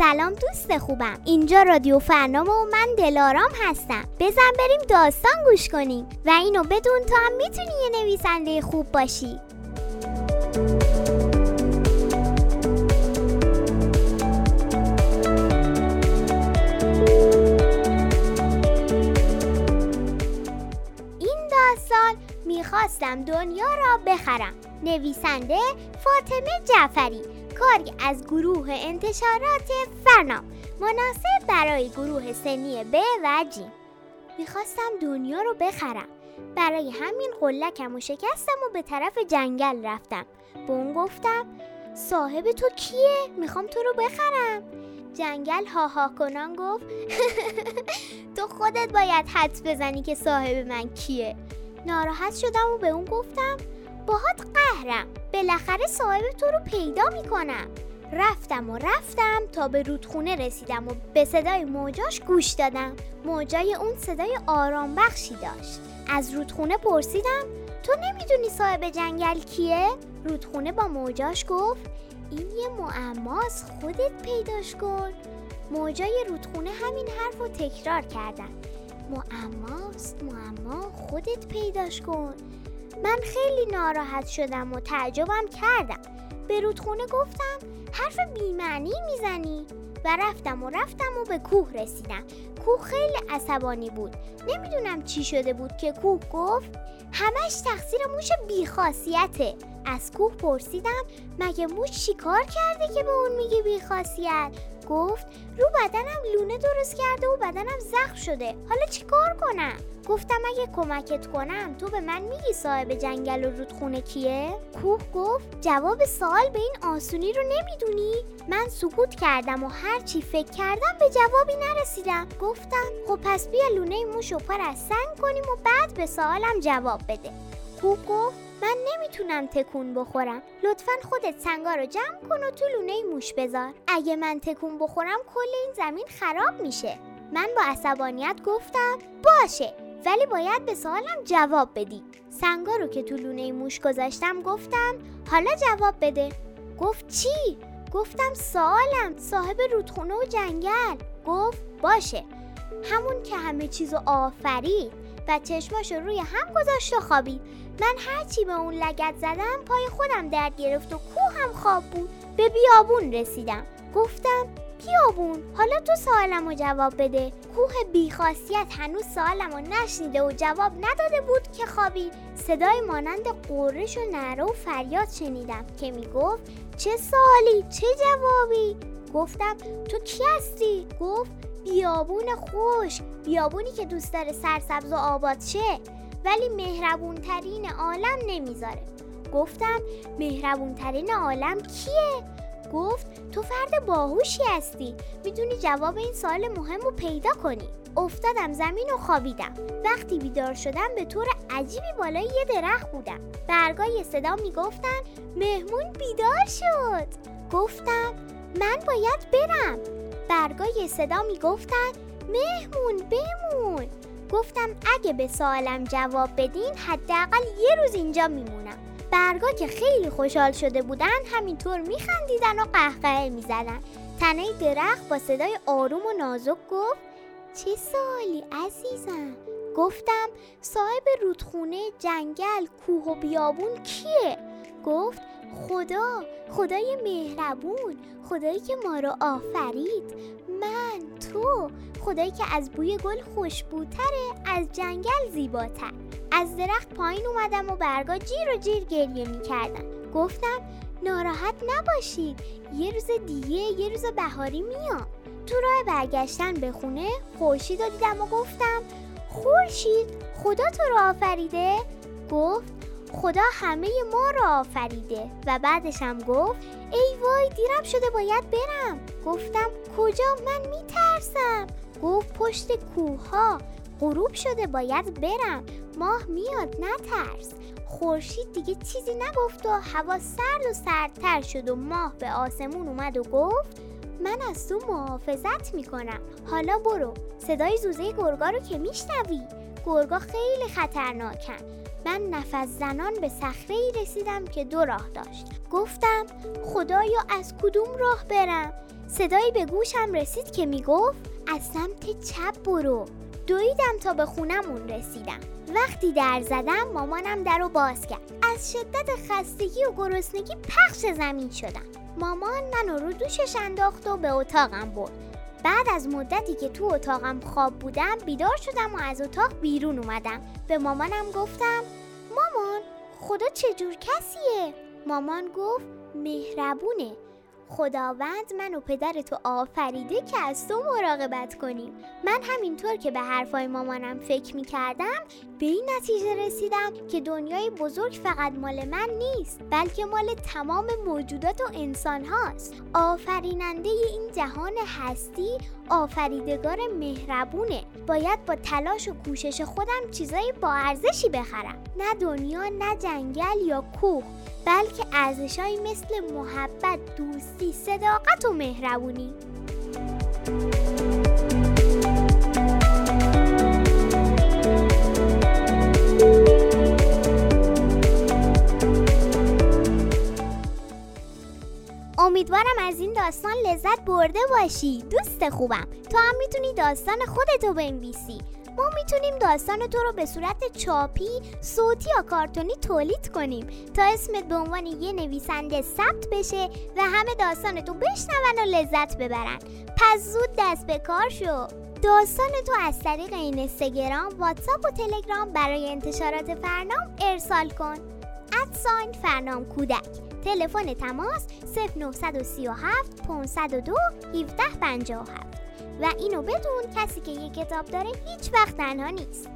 سلام دوست خوبم. اینجا رادیو فرنام و من دلارام هستم. بزن بریم داستان گوش کنیم و اینو بدون تو هم می‌تونی یه نویسنده خوب باشی. این داستان می‌خواستم دنیا را بخرم. نویسنده فاطمه جعفری. کاری از گروه انتشارات فرنام مناسب برای گروه سنی ب و جیم می‌خواستم دنیا رو بخرم. برای همین قلکم و شکستم و به طرف جنگل رفتم. به اون گفتم صاحب تو کیه؟ می‌خوام تو رو بخرم. جنگل ها کنان گفت تو خودت باید حدس بزنی که صاحب من کیه. ناراحت شدم و به اون گفتم باهات قهرم. بالاخره صاحب تو رو پیدا می‌کنم. رفتم و رفتم تا به رودخونه رسیدم و به صدای موجاش گوش دادم. موجای اون صدای آرام بخشی داشت. از رودخونه پرسیدم تو نمی‌دونی صاحب جنگل کیه؟ رودخونه با موجاش گفت این یه معماست خودت پیداش کن. موجای رودخونه همین حرف رو تکرار کردن. معماست معما خودت پیداش کن. من خیلی ناراحت شدم و تعجبم کردم. به رودخونه گفتم حرف بیمعنی می‌زنی؟ و رفتم و رفتم و به کوه رسیدم. کوه خیلی عصبانی بود. نمی‌دونم چی شده بود که کوه گفت همش تقصیر موش بیخاصیته. از کوه پرسیدم مگه موش چی کار کرده که به اون میگه بیخاصیت؟ گفت رو بدنم لونه درست کرده و بدنم زخم شده. حالا چی کار کنم؟ گفتم اگه کمکت کنم تو به من میگی صاحب جنگل و رودخونه کیه؟ کوه گفت جواب سوال به این آسونی رو نمی‌دونی. من سکوت کردم و هر چی فکر کردم به جوابی نرسیدم. گفتم خب پس بیا لونه موش و پر از سنگ کنیم و بعد به سوالم جواب بده. کوه گفت من نمی‌تونم تکون بخورم. لطفا خودت سنگا رو جمع کن و تو لونه موش بذار. اگه من تکون بخورم کل این زمین خراب میشه. من با عصبانیت گفتم باشه ولی باید به سوالم جواب بدی. سنگا رو که تو لونه موش گذاشتم گفتم حالا جواب بده. گفت چی؟ گفتم سوالم صاحب رودخونه و جنگل. گفت باشه. همون که همه چیزو آفرید. و چشماشو روی هم گذاشت و خوابید. من هرچی به اون لگت زدم پای خودم درد گرفت و کوه هم خواب بود. به بیابون رسیدم. گفتم بیابون حالا تو سوالم رو جواب بده. کوه بیخاصیت هنوز سوالم رو نشنیده و جواب نداده بود که خوابی. صدای مانند قررش و نره و فریاد شنیدم که می‌گفت چه سوالی چه جوابی؟ گفتم تو کی هستی؟ گفت بیابون خوش بیابونی که دوست داره سرسبز و آباد شه ولی مهربون ترین عالم نمی‌ذاره. گفتم مهربون ترین عالم کیه؟ گفت تو فرد باهوشی هستی می‌تونی جواب این سال مهم رو پیدا کنی. افتادم زمین و خوابیدم. وقتی بیدار شدم به طور عجیبی بالای یه درخت بودم. برگای صدا می‌گفتن مهمون بیدار شد. گفتم من باید برم. برگای صدا می‌گفتن مهمون بمون. گفتم اگه به سوالم جواب بدین حداقل یه روز اینجا میمونم. برگا که خیلی خوشحال شده بودن همینطور میخندیدن و قهقه می‌زدن. تنه درخت با صدای آروم و نازک گفت چه سوالی عزیزم؟ گفتم صاحب رودخونه جنگل کوه و بیابون کیه؟ گفت خدا خدای مهربون خدایی که ما رو آفرید. من تو خدایی که از بوی گل خوشبوتره از جنگل زیباتر. از درخت پایین اومدم و برگا جیر و جیر گریه می‌کردن. گفتم ناراحت نباشید. یه روز دیگه یه روز بهاری میام. تو راه برگشتن به خونه خورشید دیدم و گفتم خورشید خدا تو رو آفریده؟ گفت خدا همه ما را آفریده. و بعدش هم گفت ای وای دیرم شده باید برم. گفتم کجا؟ من میترسم. گفت پشت کوه ها غروب شده باید برم. ماه میاد نترس. خورشید دیگه چیزی نگفت و هوا سرد و سردتر شد و ماه به آسمون اومد و گفت من از تو محافظت می‌کنم. حالا برو. صدای زوزه گرگا رو که میشنوی. گرگا خیلی خطرناکن. من نفس زنان به صخره ای رسیدم که دو راه داشت. گفتم خدایا از کدوم راه برم؟ صدایی به گوشم رسید که می‌گفت از سمت چپ برو. دویدم تا به خونمون رسیدم. وقتی در زدم مامانم در رو باز کرد. از شدت خستگی و گرسنگی پخش زمین شدم. مامان منو رو دوشش انداخت و به اتاقم برد. بعد از مدتی که تو اتاقم خواب بودم بیدار شدم و از اتاق بیرون اومدم به مامانم گفتم مامان خدا چجور کسیه؟ مامان گفت مهربونه خداوند من و پدرتو آفریده که از تو مراقبت کنیم. من همینطور که به حرفای مامانم فکر می کردم به این نتیجه رسیدم که دنیای بزرگ فقط مال من نیست بلکه مال تمام موجودات و انسان هاست آفریننده این جهان هستی آفریدگار مهربونه. باید با تلاش و کوشش خودم چیزای با ارزشی بخرم. نه دنیا نه جنگل یا کوه بلکه ارزشهایی مثل محبت دوستی صداقت و مهربونی. از این داستان لذت برده باشی. دوست خوبم. تو هم می‌تونی داستان خودتو بنویسی. ما می‌تونیم داستان تو رو به صورت چاپی، صوتی یا کارتونی تولید کنیم. تا اسمت به عنوان یه نویسنده ثبت بشه و همه داستان تو بشنون و لذت ببرن. پس زود دست به کار شو. داستان تو از طریق این اینستاگرام، واتساپ و تلگرام برای انتشارات فرنام ارسال کن. ادساین فرنام کودک. تلفن تماس 0937 502 1757 و اینو بدون کسی که یه کتاب داره هیچ وقت تنها نیست.